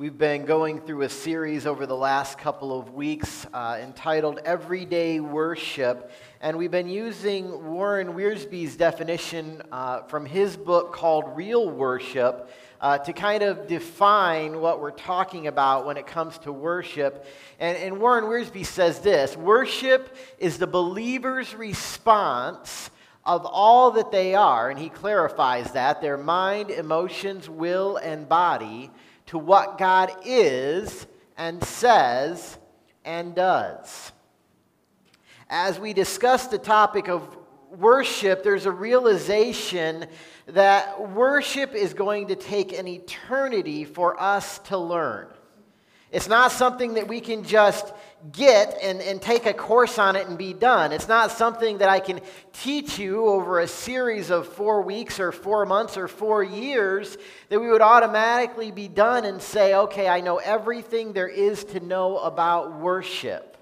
We've been going through a series over the last couple of weeks uh, entitled Everyday Worship, and we've been using Warren Wiersbe's definition uh, from his book called Real Worship uh, to kind of define what we're talking about when it comes to worship. And, and Warren Wiersbe says this Worship is the believer's response of all that they are, and he clarifies that their mind, emotions, will, and body to what God is and says and does. As we discuss the topic of worship, there's a realization that worship is going to take an eternity for us to learn. It's not something that we can just get and, and take a course on it and be done. It's not something that I can teach you over a series of four weeks or four months or four years that we would automatically be done and say, okay, I know everything there is to know about worship.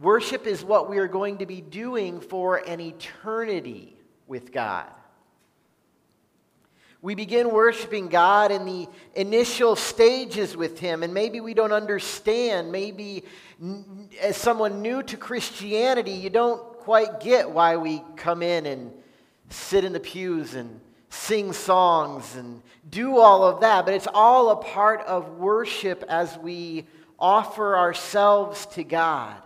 Worship is what we are going to be doing for an eternity with God. We begin worshiping God in the initial stages with Him, and maybe we don't understand. Maybe as someone new to Christianity, you don't quite get why we come in and sit in the pews and sing songs and do all of that, but it's all a part of worship as we offer ourselves to God.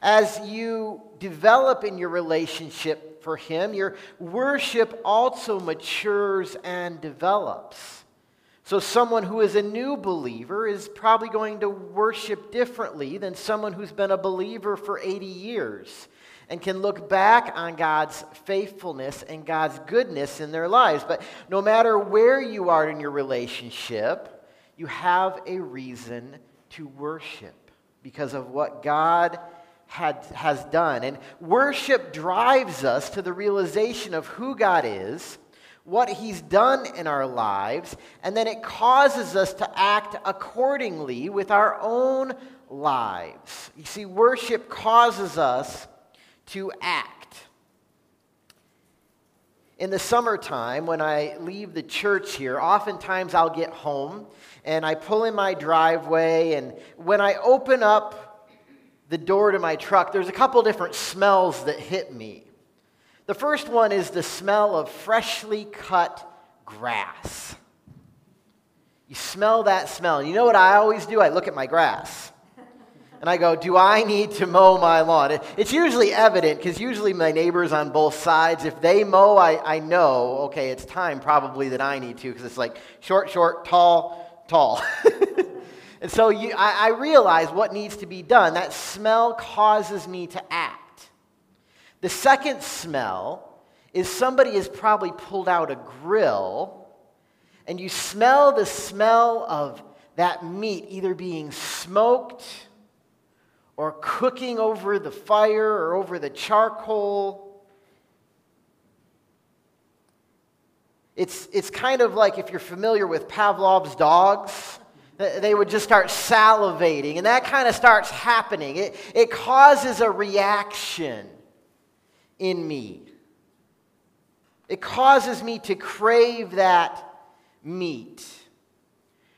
As you develop in your relationship for Him, your worship also matures and develops. So, someone who is a new believer is probably going to worship differently than someone who's been a believer for 80 years and can look back on God's faithfulness and God's goodness in their lives. But no matter where you are in your relationship, you have a reason to worship because of what God had, has done. And worship drives us to the realization of who God is, what He's done in our lives, and then it causes us to act accordingly with our own lives. You see, worship causes us to act. In the summertime, when I leave the church here, oftentimes I'll get home and I pull in my driveway, and when I open up the door to my truck, there's a couple different smells that hit me. The first one is the smell of freshly cut grass. You smell that smell. You know what I always do? I look at my grass. And I go, Do I need to mow my lawn? It's usually evident because usually my neighbors on both sides, if they mow, I, I know, okay, it's time probably that I need to because it's like short, short, tall, tall. And so you, I, I realize what needs to be done. That smell causes me to act. The second smell is somebody has probably pulled out a grill, and you smell the smell of that meat either being smoked or cooking over the fire or over the charcoal. It's, it's kind of like if you're familiar with Pavlov's dogs. They would just start salivating, and that kind of starts happening. It, it causes a reaction in me. It causes me to crave that meat.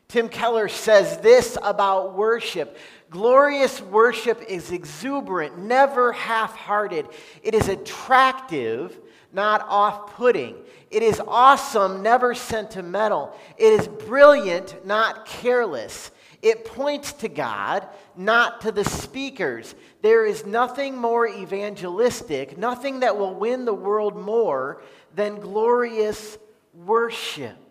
Tim Keller says this about worship glorious worship is exuberant, never half hearted. It is attractive, not off putting. It is awesome, never sentimental. It is brilliant, not careless. It points to God, not to the speakers. There is nothing more evangelistic, nothing that will win the world more than glorious worship.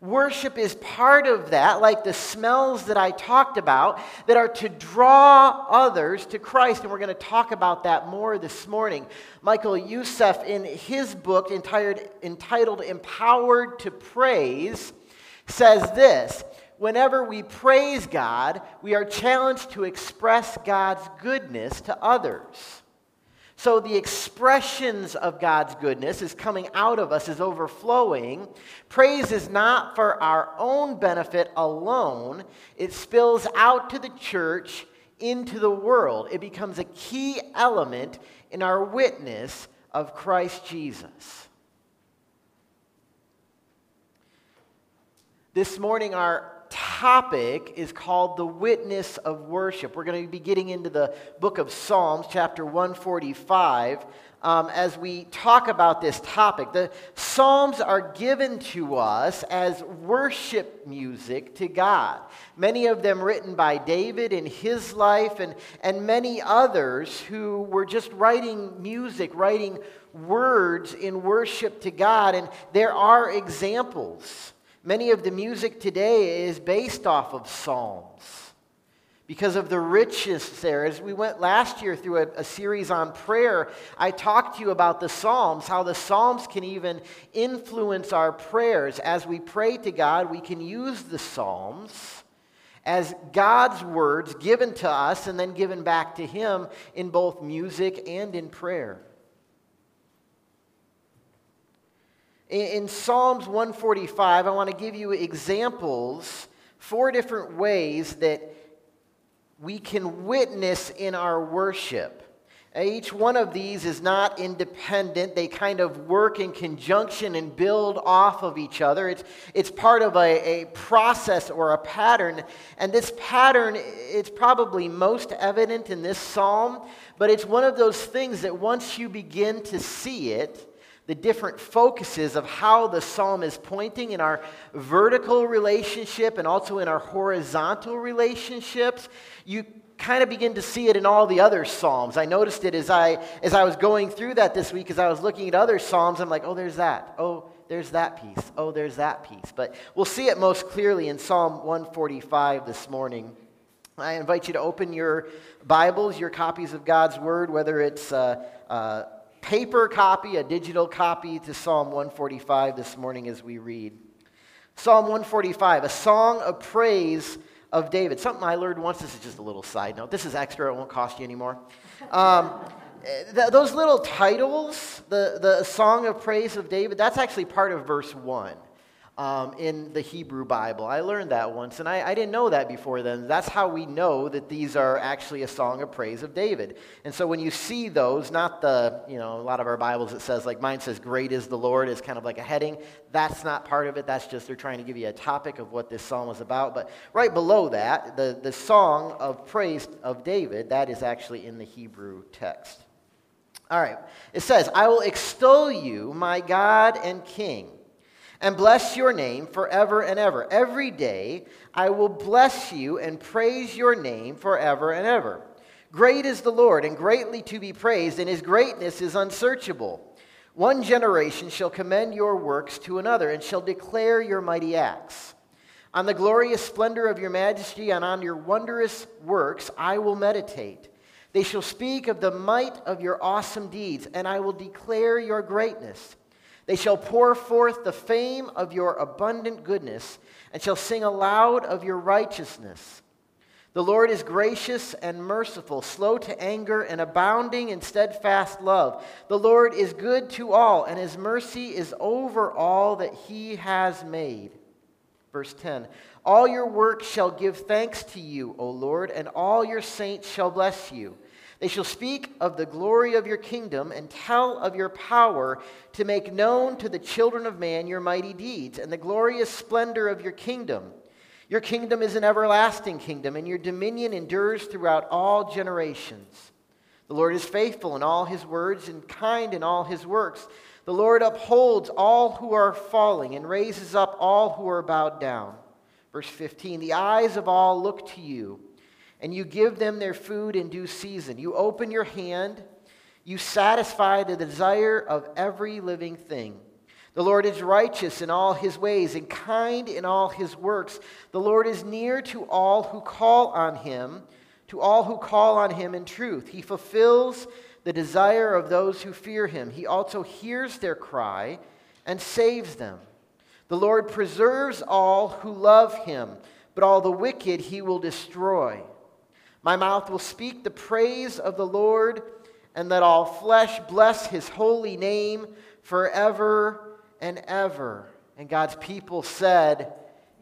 Worship is part of that, like the smells that I talked about, that are to draw others to Christ. And we're going to talk about that more this morning. Michael Youssef, in his book entitled, entitled Empowered to Praise, says this Whenever we praise God, we are challenged to express God's goodness to others. So the expressions of God's goodness is coming out of us, is overflowing. Praise is not for our own benefit alone, it spills out to the church, into the world. It becomes a key element in our witness of Christ Jesus. This morning, our topic is called the witness of worship. We're going to be getting into the book of Psalms, chapter 145, um, as we talk about this topic. The Psalms are given to us as worship music to God. Many of them written by David in his life, and, and many others who were just writing music, writing words in worship to God. And there are examples. Many of the music today is based off of Psalms because of the richness there. As we went last year through a, a, series on prayer, I talked to you about the Psalms, how the Psalms can even influence our prayers. As we pray to God, we can use the Psalms as God's words given to us and then given back to Him in both music and in prayer. In, Psalms 145, I want to give you examples, four different ways that we can witness in our worship. Each one of these is not independent. They kind of work in conjunction and build off of each other. It's, it's part of a, a process or a pattern. And this pattern, it's probably most evident in this psalm, but it's one of those things that once you begin to see it, the different focuses of how the psalm is pointing in our vertical relationship and also in our horizontal relationships, you kind of begin to see it in all the other psalms. I noticed it as I as I was going through that this week as I was looking at other psalms, I'm like, "Oh, there's that. Oh, there's that piece. Oh, there's that piece." But we'll see it most clearly in Psalm 145 this morning. I invite you to open your Bibles, your copies of God's Word, whether it's uh, uh, paper copy, a digital copy to Psalm 145 this morning as we read. Psalm 145, a song of praise of David. Something I learned once. This is just a little side note. This is extra, it won't cost you anymore. Um, th- those little titles, the, the song of praise of David, that's actually part of verse 1 um, in the Hebrew Bible. I learned that once, and I, I, didn't know that before then. That's how we know that these are actually a song of praise of David. And so when you see those, not the, you know, a lot of our Bibles it says, like mine says, Great is the Lord, is kind of like a heading. That's not part of it. That's just they're trying to give you a topic of what this psalm was about. But right below that, the, the song of praise of David, that is actually in the Hebrew text. All right. It says, I will extol you, my God and King and bless your name forever and ever. Every day I will bless you and praise your name forever and ever. Great is the Lord, and greatly to be praised, and his greatness is unsearchable. One generation shall commend your works to another, and shall declare your mighty acts. On the glorious splendor of your majesty and on your wondrous works I will meditate. They shall speak of the might of your awesome deeds, and I will declare your greatness. They shall pour forth the fame of your abundant goodness and shall sing aloud of your righteousness. The Lord is gracious and merciful, slow to anger, and abounding in steadfast love. The Lord is good to all, and his mercy is over all that he has made. Verse 10 All your works shall give thanks to you, O Lord, and all your saints shall bless you. They shall speak of the glory of your kingdom and tell of your power to make known to the children of man your mighty deeds and the glorious splendor of your kingdom. Your kingdom is an everlasting kingdom, and your dominion endures throughout all generations. The Lord is faithful in all his words and kind in all his works. The Lord upholds all who are falling and raises up all who are bowed down. Verse 15 The eyes of all look to you and you give them their food in due season. You open your hand, you satisfy the desire of every living thing. The Lord is righteous in all his ways and kind in all his works. The Lord is near to all who call on him, to all who call on him in truth. He fulfills the desire of those who fear him. He also hears their cry and saves them. The Lord preserves all who love him, but all the wicked he will destroy. My mouth will speak the praise of the Lord, and let all flesh bless his holy name forever and ever. And God's people said,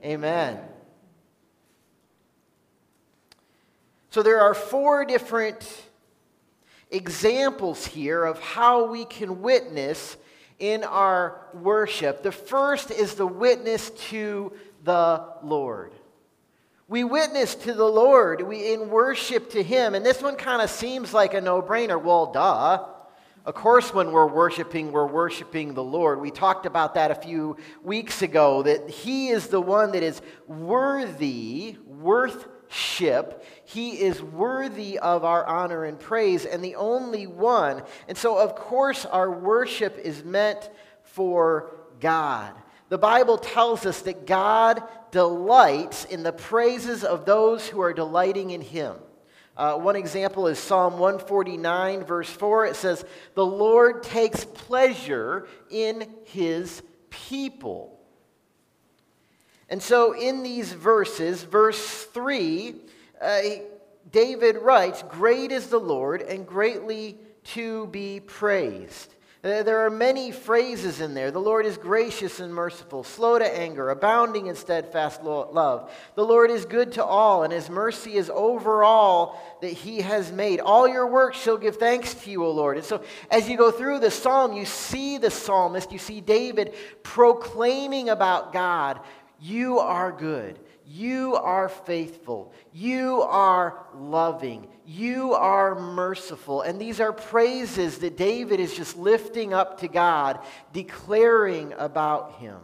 Amen. So there are four different examples here of how we can witness in our worship. The first is the witness to the Lord. We witness to the Lord we, in worship to Him. And this one kind of seems like a no brainer. Well, duh. Of course, when we're worshiping, we're worshiping the Lord. We talked about that a few weeks ago that He is the one that is worthy, worthship. He is worthy of our honor and praise, and the only one. And so, of course, our worship is meant for God. The Bible tells us that God delights in the praises of those who are delighting in Him. Uh, one example is Psalm 149, verse 4. It says, The Lord takes pleasure in his people. And so in these verses, verse 3, uh, David writes, Great is the Lord and greatly to be praised. Uh, there are many phrases in there. The Lord is gracious and merciful, slow to anger, abounding in steadfast love. The Lord is good to all, and his mercy is over all that he has made. All your works shall give thanks to you, O Lord. And so, as you go through the psalm, you see the psalmist, you see David proclaiming about God, You are good. You are faithful. You are loving. You are merciful. And these are praises that David is just lifting up to God, declaring about him.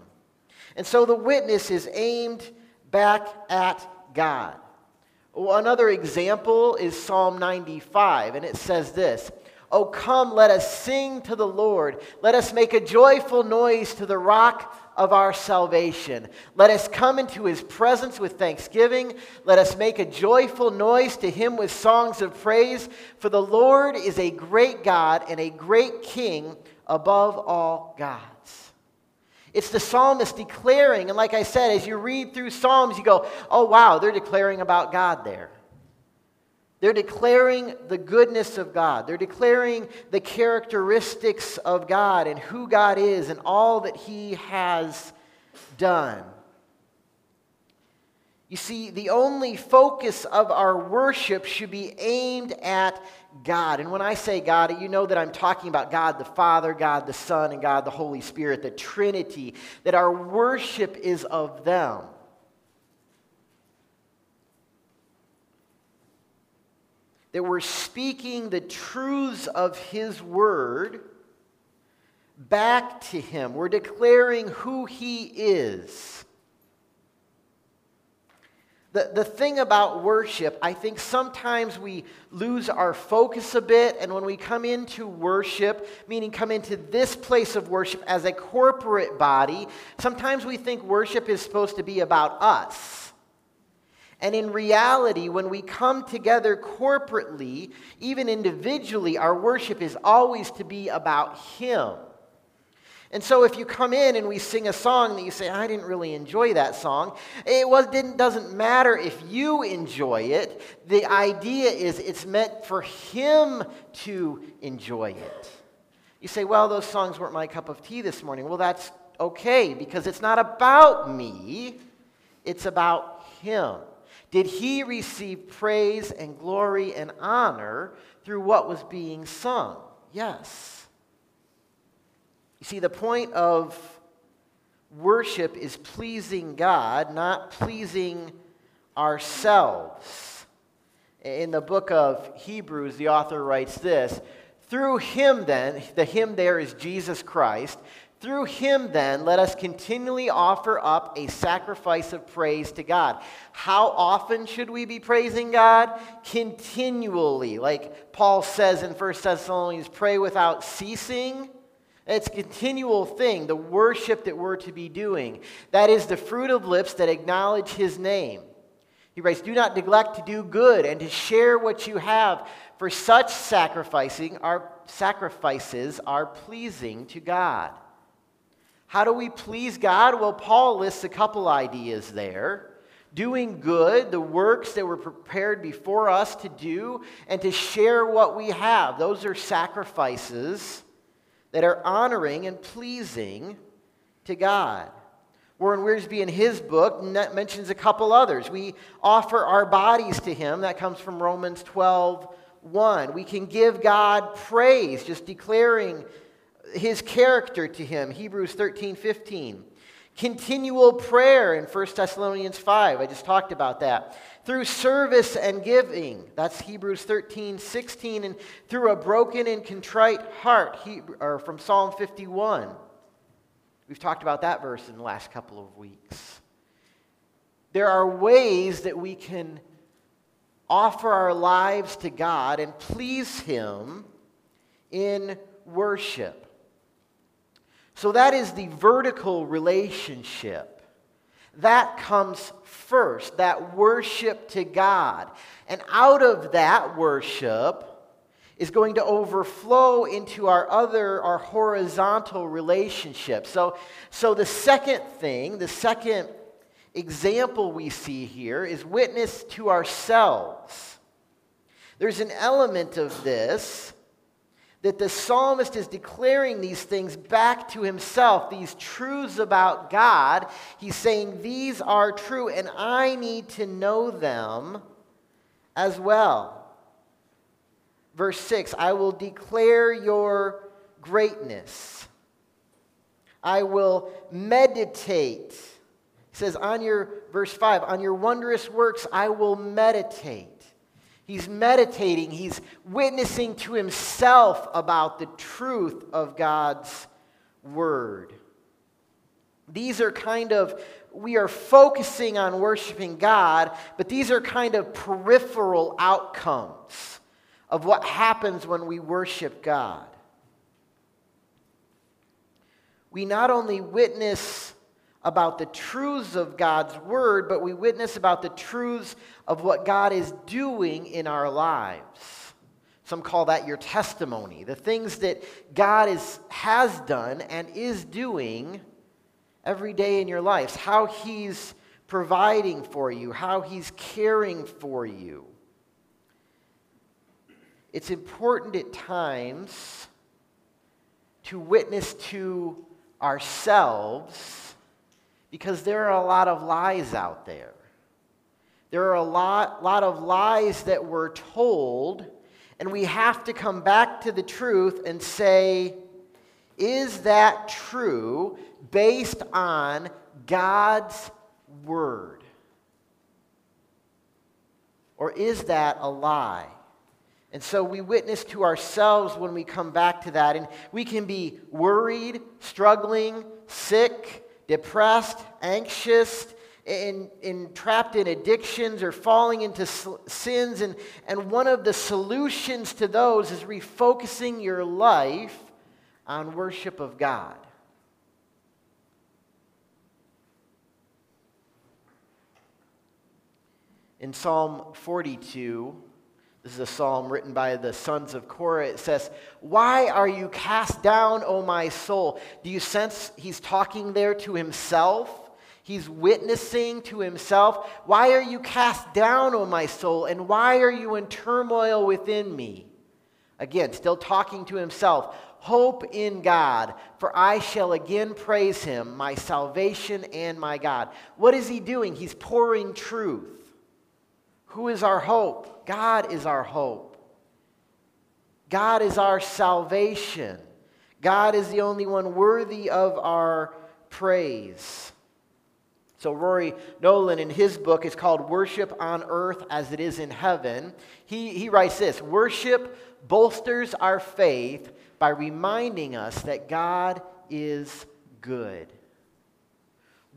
And so the witness is aimed back at God. Another example is Psalm 95, and it says this Oh, come, let us sing to the Lord. Let us make a joyful noise to the rock of our salvation. Let us come into his presence with thanksgiving. Let us make a joyful noise to him with songs of praise. For the Lord is a great God and a great King above all gods. It's the psalmist declaring, and like I said, as you read through Psalms, you go, oh, wow, they're declaring about God there. They're declaring the goodness of God. They're declaring the characteristics of God and who God is and all that He has done. You see, the only focus of our worship should be aimed at God. And when I say God, you know that I'm talking about God the Father, God the Son, and God the Holy Spirit, the Trinity, that our worship is of them. That we're speaking the truths of His Word back to Him. We're declaring who He is. The, the thing about worship, I think sometimes we lose our focus a bit, and when we come into worship, meaning come into this place of worship as a corporate body, sometimes we think worship is supposed to be about us. And in reality, when we come together corporately, even individually, our worship is always to be about Him. And so if you come in and we sing a song that you say, I didn't really enjoy that song, it was, didn't, doesn't matter if you enjoy it. The idea is it's meant for Him to enjoy it. You say, well, those songs weren't my cup of tea this morning. Well, that's okay because it's not about me, it's about Him. Did he receive praise and glory and honor through what was being sung? Yes. You see, the point of worship is pleasing God, not pleasing ourselves. In the book of Hebrews, the author writes this Through him, then, the him there is Jesus Christ. Through him, then, let us continually offer up a sacrifice of praise to God. How often should we be praising God? Continually. Like Paul says in 1 Thessalonians, pray without ceasing. It's a continual thing, the worship that we're to be doing. That is the fruit of lips that acknowledge his name. He writes, Do not neglect to do good and to share what you have, for such sacrificing are, sacrifices are pleasing to God. How do we please God? Well, Paul lists a couple ideas there. Doing good, the works that were prepared before us to do, and to share what we have. Those are sacrifices that are honoring and pleasing to God. Warren Wiersbe, in his book, mentions a couple others. We offer our bodies to Him. That comes from Romans 12 1. We can give God praise, just declaring his character to him. Hebrews 13, 15. Continual prayer in 1 Thessalonians 5. I just talked about that. Through service and giving. That's Hebrews 13, 16. And through a broken and contrite heart, or from Psalm 51. We've talked about that verse in the last couple of weeks. There are ways that we can offer our lives to God and please Him in worship. So that is the vertical relationship. That comes first, that worship to God. And out of that worship is going to overflow into our other, our horizontal relationship. So, so the second thing, the second example we see here is witness to ourselves. There's an element of this that the psalmist is declaring these things back to himself, these truths about God. He's saying, These are true, and I need to know them as well. Verse 6 I will declare your greatness, I will meditate. He says, on your, verse 5, on your wondrous works I will meditate. He's meditating, he's witnessing to himself about the truth of God's word. These are kind of, we are focusing on worshiping God, but these are kind of peripheral outcomes of what happens when we worship God. We not only witness about the truths of God's word, but we witness about the truths of what God is doing in our lives. Some call that your testimony, the things that God is, has done and is doing every day in your lives, how He's providing for you, how He's caring for you. It's important at times to witness to ourselves because there are a lot of lies out there. There are a lot, lot of lies that we're told, and we have to come back to the truth and say, is that true based on God's word? Or is that a lie? And so we witness to ourselves when we come back to that. And we can be worried, struggling, sick, depressed, anxious, in, in, trapped in addictions or falling into sins. And, and one of the solutions to those is refocusing your life on worship of God. In Psalm 42, this is a psalm written by the sons of Korah. It says, Why are you cast down, O my soul? Do you sense he's talking there to himself? He's witnessing to himself. Why are you cast down, O my soul? And why are you in turmoil within me? Again, still talking to himself. Hope in God, for I shall again praise him, my salvation and my God. What is he doing? He's pouring truth. Who is our hope? God is our hope. God is our salvation. God is the only one worthy of our praise. So, Rory Noland, in his book, is called Worship on Earth as It Is in Heaven. He, he writes this Worship bolsters our faith by reminding us that God is good.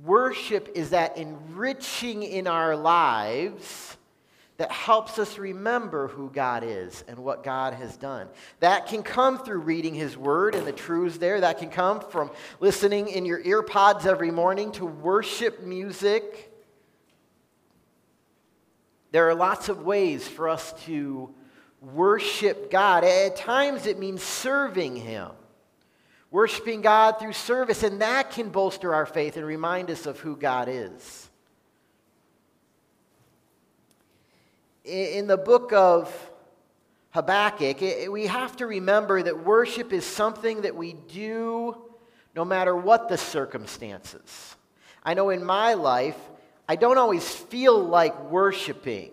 Worship is that enriching in our lives that helps us remember who God is and what God has done. That can come through reading His Word and the truths there. That can come from listening in your earpods every morning to worship music. There are lots of ways for us to worship God. At times it means serving Him, worshiping God through service, and that can bolster our faith and remind us of who God is. In the book of Habakkuk, we have to remember that worship is something that we do no matter what the circumstances. I know in my life, I don't always feel like worshiping.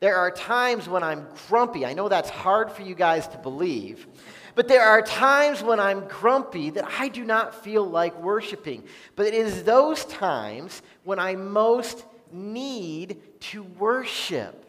There are times when I'm grumpy. I know that's hard for you guys to believe. But there are times when I'm grumpy that I do not feel like worshiping. But it is those times when I most need to worship.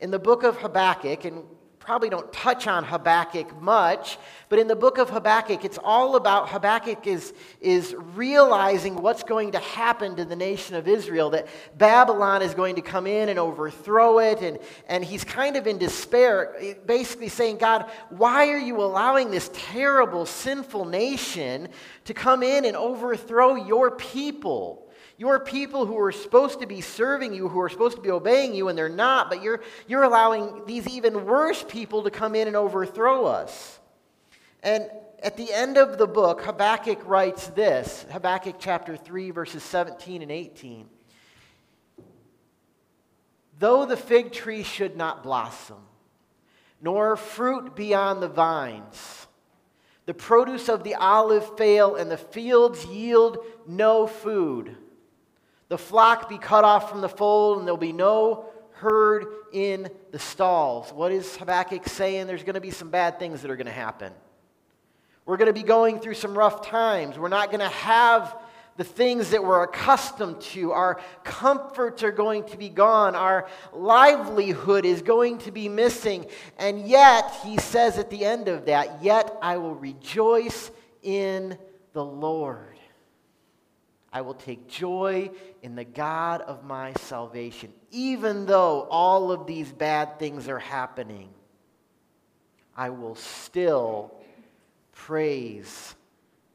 In the book of Habakkuk, and probably don't touch on Habakkuk much, but in the book of Habakkuk, it's all about Habakkuk is, is realizing what's going to happen to the nation of Israel, that Babylon is going to come in and overthrow it, and, and he's kind of in despair, basically saying, God, why are you allowing this terrible, sinful nation to come in and overthrow your people? Your people who are supposed to be serving you, who are supposed to be obeying you, and they're not, but you're, you're allowing these even worse people to come in and overthrow us. And at the end of the book, Habakkuk writes this Habakkuk chapter 3, verses 17 and 18. Though the fig tree should not blossom, nor fruit be on the vines, the produce of the olive fail, and the fields yield no food the flock be cut off from the fold, and there'll be no herd in the stalls. What is Habakkuk saying? There's going to be some bad things that are going to happen. We're going to be going through some rough times. We're not going to have the things that we're accustomed to. Our comforts are going to be gone. Our livelihood is going to be missing. And yet, he says at the end of that, Yet I will rejoice in the Lord. I will take joy in the God of my salvation, even though all of these bad things are happening. I will still praise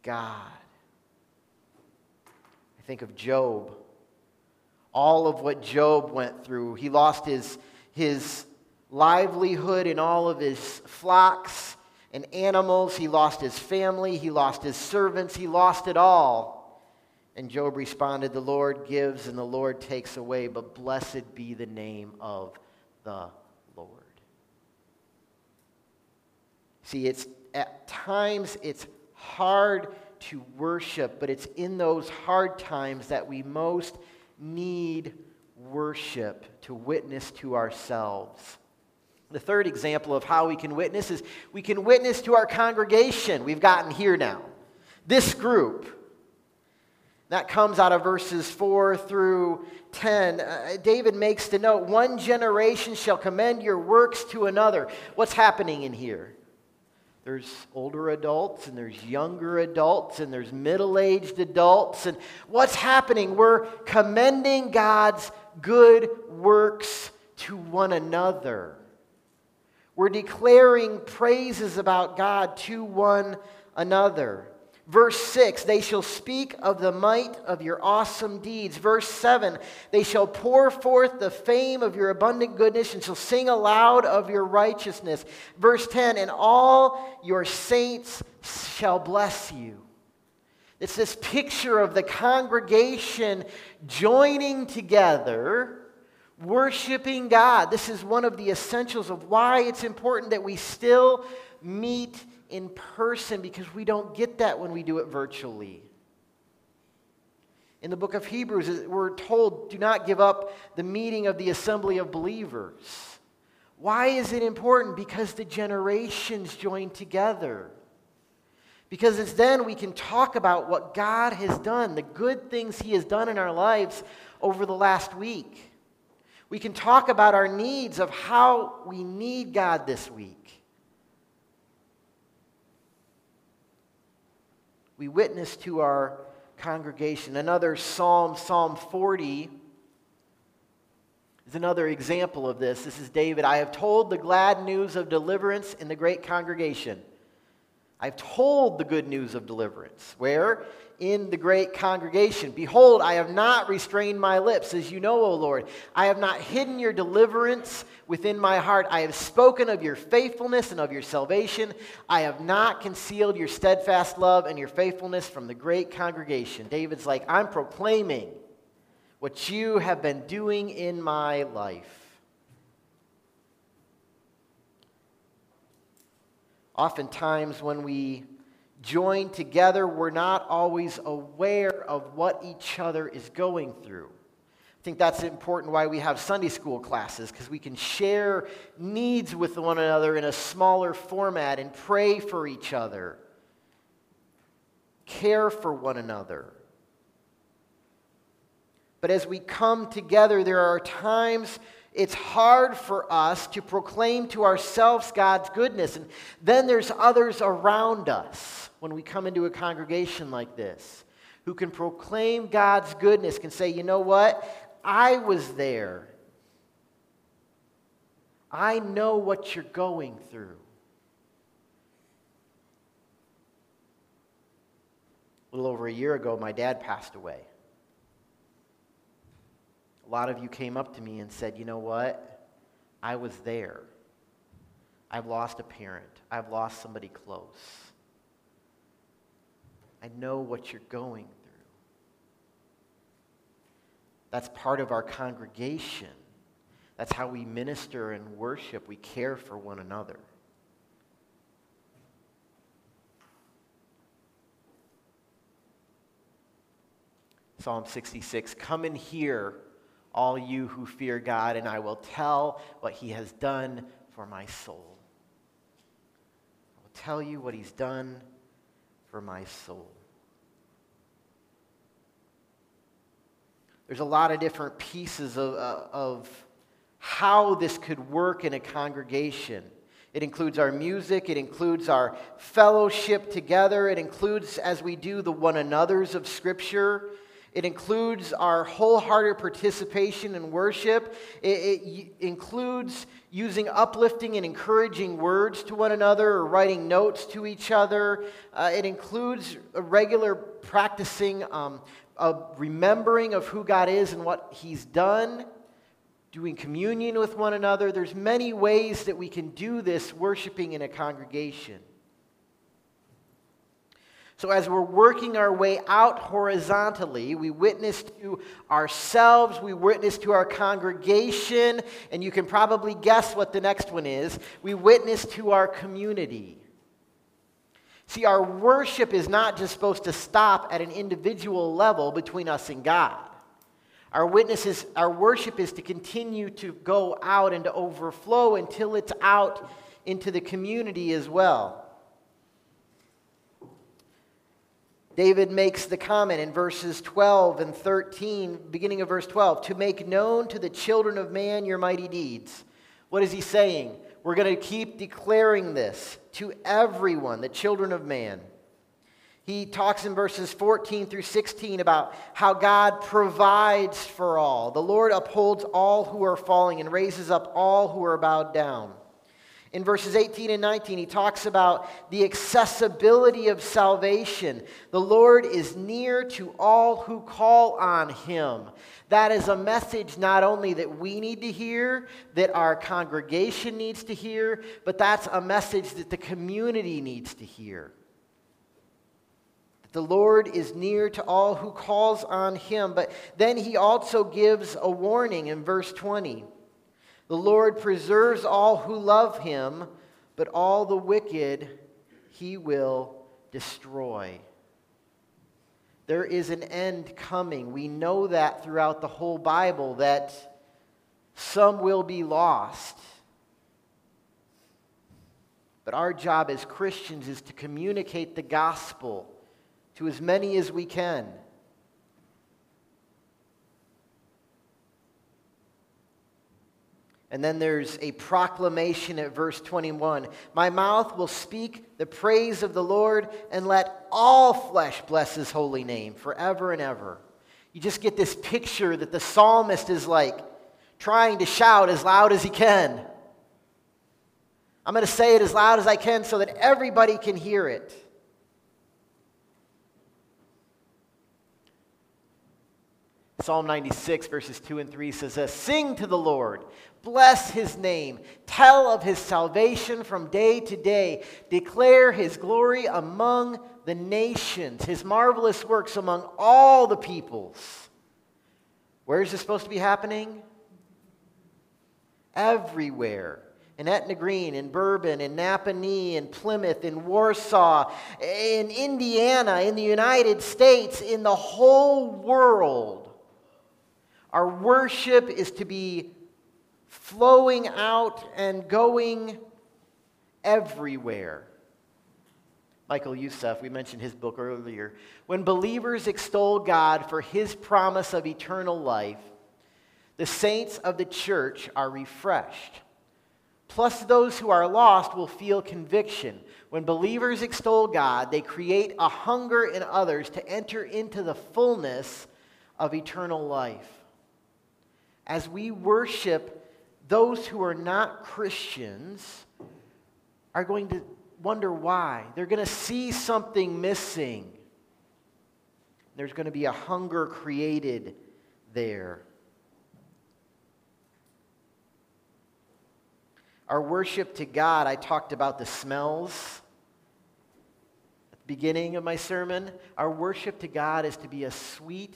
God. I think of Job. All of what Job went through. He lost his, his livelihood and all of his flocks and animals. He lost his family. He lost his servants. He lost it all. And Job responded, The Lord gives and the Lord takes away, but blessed be the name of the Lord. See, it's at times it's hard to worship, but it's in those hard times that we most need worship to witness to ourselves. The third example of how we can witness is we can witness to our congregation. We've gotten here now. This group that comes out of verses 4 through 10. Uh, David makes the note one generation shall commend your works to another. What's happening in here? There's older adults and there's younger adults and there's middle aged adults. And what's happening? We're commending God's good works to one another. We're declaring praises about God to one another. Verse 6, they shall speak of the might of your awesome deeds. Verse 7, they shall pour forth the fame of your abundant goodness and shall sing aloud of your righteousness. Verse 10, and all your saints shall bless you. It's this picture of the congregation joining together, worshiping God. This is one of the essentials of why it's important that we still meet in person because we don't get that when we do it virtually. In the book of Hebrews, we're told, do not give up the meeting of the assembly of believers. Why is it important? Because the generations join together. Because it's then we can talk about what God has done, the good things He has done in our lives over the last week. We can talk about our needs of how we need God this week. We witness to our congregation. Another psalm, Psalm 40, is another example of this. This is David. I have told the glad news of deliverance in the great congregation. I've told the good news of deliverance. Where? In the great congregation. Behold, I have not restrained my lips, as you know, O Lord. I have not hidden your deliverance within my heart. I have spoken of your faithfulness and of your salvation. I have not concealed your steadfast love and your faithfulness from the great congregation. David's like, I'm proclaiming what you have been doing in my life. Oftentimes, when we join together, we're not always aware of what each other is going through. I think that's important why we have Sunday school classes, because we can share needs with one another in a smaller format and pray for each other, care for one another. But as we come together, there are times it's hard for us to proclaim to ourselves God's goodness. And then there's others around us when we come into a congregation like this who can proclaim God's goodness, can say, you know what? I was there. I know what you're going through. A little over a year ago, my dad passed away. A lot of you came up to me and said, You know what? I was there. I've lost a parent, I've lost somebody close. I know what you're going through. That's part of our congregation. That's how we minister and worship. We care for one another. Psalm 66 Come and hear, all you who fear God, and I will tell what he has done for my soul. I will tell you what he's done for my soul. There's a lot of different pieces of, uh, of how this could work in a congregation. It includes our music, it includes our fellowship together, it includes as we do the one another's of Scripture. It includes our wholehearted participation in worship. It, it, includes using uplifting and encouraging words to one another or writing notes to each other. Uh, it includes a regular practicing um, a remembering of who God is and what He's done, doing communion with one another. There's many ways that we can do this worshiping in a congregation. So, as we're working our way out horizontally, we witness to ourselves, we witness to our congregation, and you can probably guess what the next one is. We witness to our community. See, our worship is not just supposed to stop at an individual level between us and God. Our witnesses, our worship is to continue to go out and to overflow until it's out into the community as well. David makes the comment in verses 12 and 13, beginning of verse 12, to make known to the children of man your mighty deeds. What is he saying? We're going to keep declaring this to everyone, the children of man. He talks in verses 14 through 16 about how God provides for all. The Lord upholds all who are falling and raises up all who are bowed down. In verses 18 and 19, he talks about the accessibility of salvation. The Lord is near to all who call on him. That is a message not only that we need to hear, that our congregation needs to hear, but that's a message that the community needs to hear. The Lord is near to all who calls on him. But then he also gives a warning in verse 20. The Lord preserves all who love him, but all the wicked he will destroy. There is an end coming. We know that throughout the whole Bible that some will be lost. But our job as Christians is to communicate the gospel to as many as we can. And then there's a proclamation at verse 21 My mouth will speak the praise of the Lord, and let all flesh bless his holy name forever and ever. You just get this picture that the psalmist is like trying to shout as loud as he can. I'm going to say it as loud as I can so that everybody can hear it. Psalm 96, verses 2 and 3 says, Sing to the Lord, bless his name, tell of his salvation from day to day, declare his glory among the nations, his marvelous works among all the peoples. Where is this supposed to be happening? Everywhere. In Etna Green, in Bourbon, in Nappanee, in Plymouth, in Warsaw, in Indiana, in the United States, in the whole world Our worship is to be flowing out and going everywhere. Michael Youssef, we mentioned his book earlier. When believers extol God for his promise of eternal life, the saints of the church are refreshed. Plus, those who are lost will feel conviction. When believers extol God, they create a hunger in others to enter into the fullness of eternal life. As we worship, those who are not Christians are going to wonder why. They're going to see something missing. There's going to be a hunger created there. Our worship to God, I talked about the smells at the beginning of my sermon. Our worship to God is to be a sweet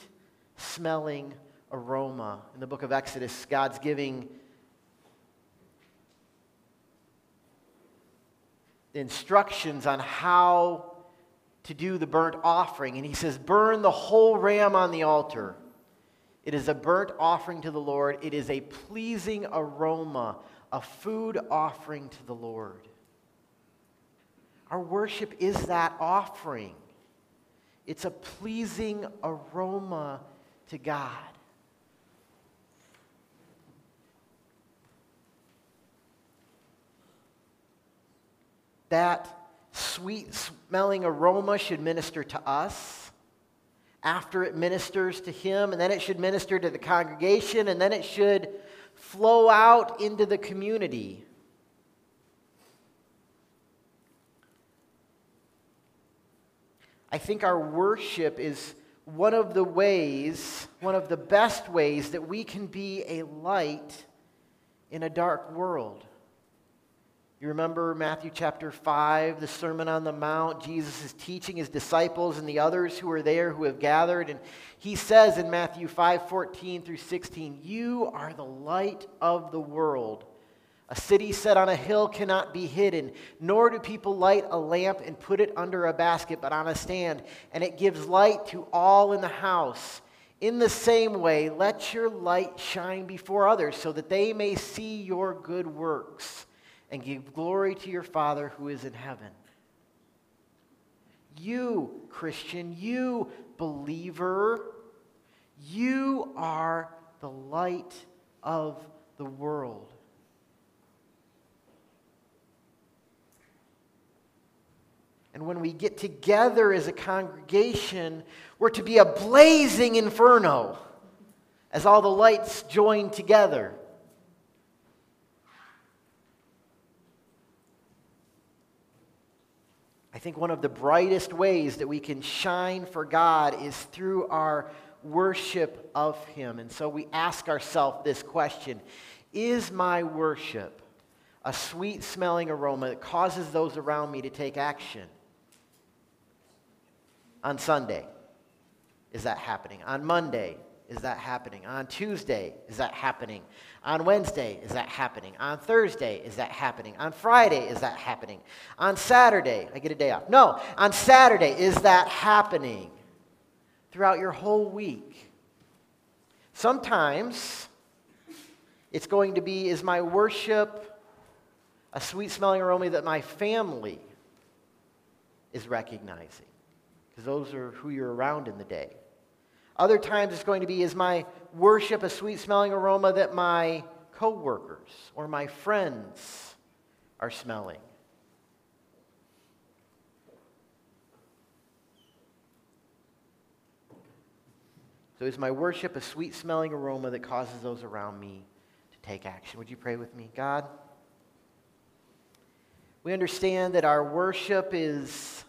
smelling aroma. In the book of Exodus, God's giving instructions on how to do the burnt offering. And he says, Burn the whole ram on the altar. It is a burnt offering to the Lord, it is a pleasing aroma a food offering to the Lord. Our worship is that offering. It's a pleasing aroma to God. That sweet smelling aroma should minister to us after it ministers to Him, and then it should minister to the congregation, and then it should flow out into the community. I think our worship is one of the ways, one of the best ways that we can be a light in a dark world. You remember Matthew chapter 5, the Sermon on the Mount. Jesus is teaching his disciples and the others who are there who have gathered. And he says in Matthew 5 14 through 16, You are the light of the world. A city set on a hill cannot be hidden, nor do people light a lamp and put it under a basket, but on a stand, and it gives light to all in the house. In the same way, let your light shine before others, so that they may see your good works and give glory to your Father who is in heaven. You, Christian, you, believer, you are the light of the world. And when we get together as a congregation, we're to be a blazing inferno as all the lights join together. I think one of the brightest ways that we can shine for God is through our worship of Him. And so we ask ourselves this question Is my worship a sweet smelling aroma that causes those around me to take action? On Sunday, is that happening? On Monday, is that happening? On Tuesday, is that happening? On Wednesday, is that happening? On Thursday, is that happening? On Friday, is that happening? On Saturday, I get a day off. No, on Saturday, is that happening? Throughout your whole week. Sometimes it's going to be is my worship a sweet smelling aroma that my family is recognizing? Because those are who you're around in the day. Other times it's going to be is my worship a sweet smelling aroma that my coworkers or my friends are smelling. So is my worship a sweet smelling aroma that causes those around me to take action? Would you pray with me? God, we understand that our worship is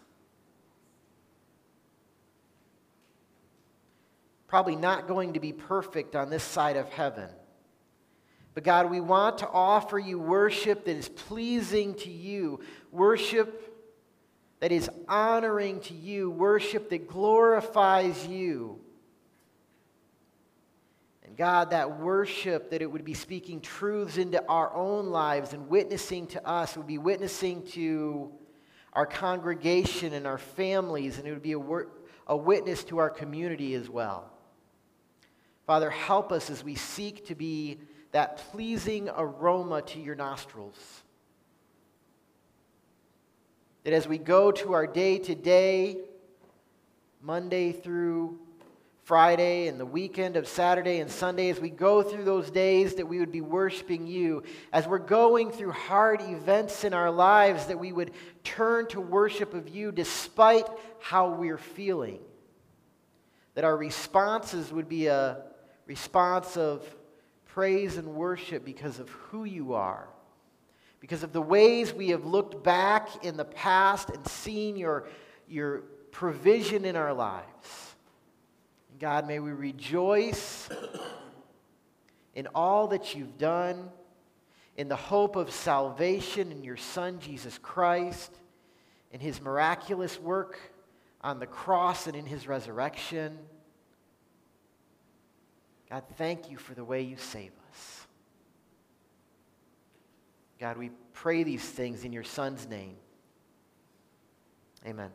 probably not going to be perfect on this side of heaven. But God, we want to offer you worship that is pleasing to you, worship that is honoring to you, worship that glorifies you. And God, that worship, that it would be speaking truths into our own lives and witnessing to us, would be witnessing to our congregation and our families, and it would be a, wor- a witness to our community as well. Father, help us as we seek to be that pleasing aroma to your nostrils. That as we go to our day to day, Monday through Friday and the weekend of Saturday and Sunday, as we go through those days, that we would be worshiping you. As we're going through hard events in our lives, that we would turn to worship of you despite how we're feeling. That our responses would be a response of praise and worship because of who you are, because of the ways we have looked back in the past and seen your, your provision in our lives. God, may we rejoice in all that you've done, in the hope of salvation in your Son, Jesus Christ, in his miraculous work on the cross and in his resurrection. God, thank you for the way you save us. God, we pray these things in your Son's name. Amen.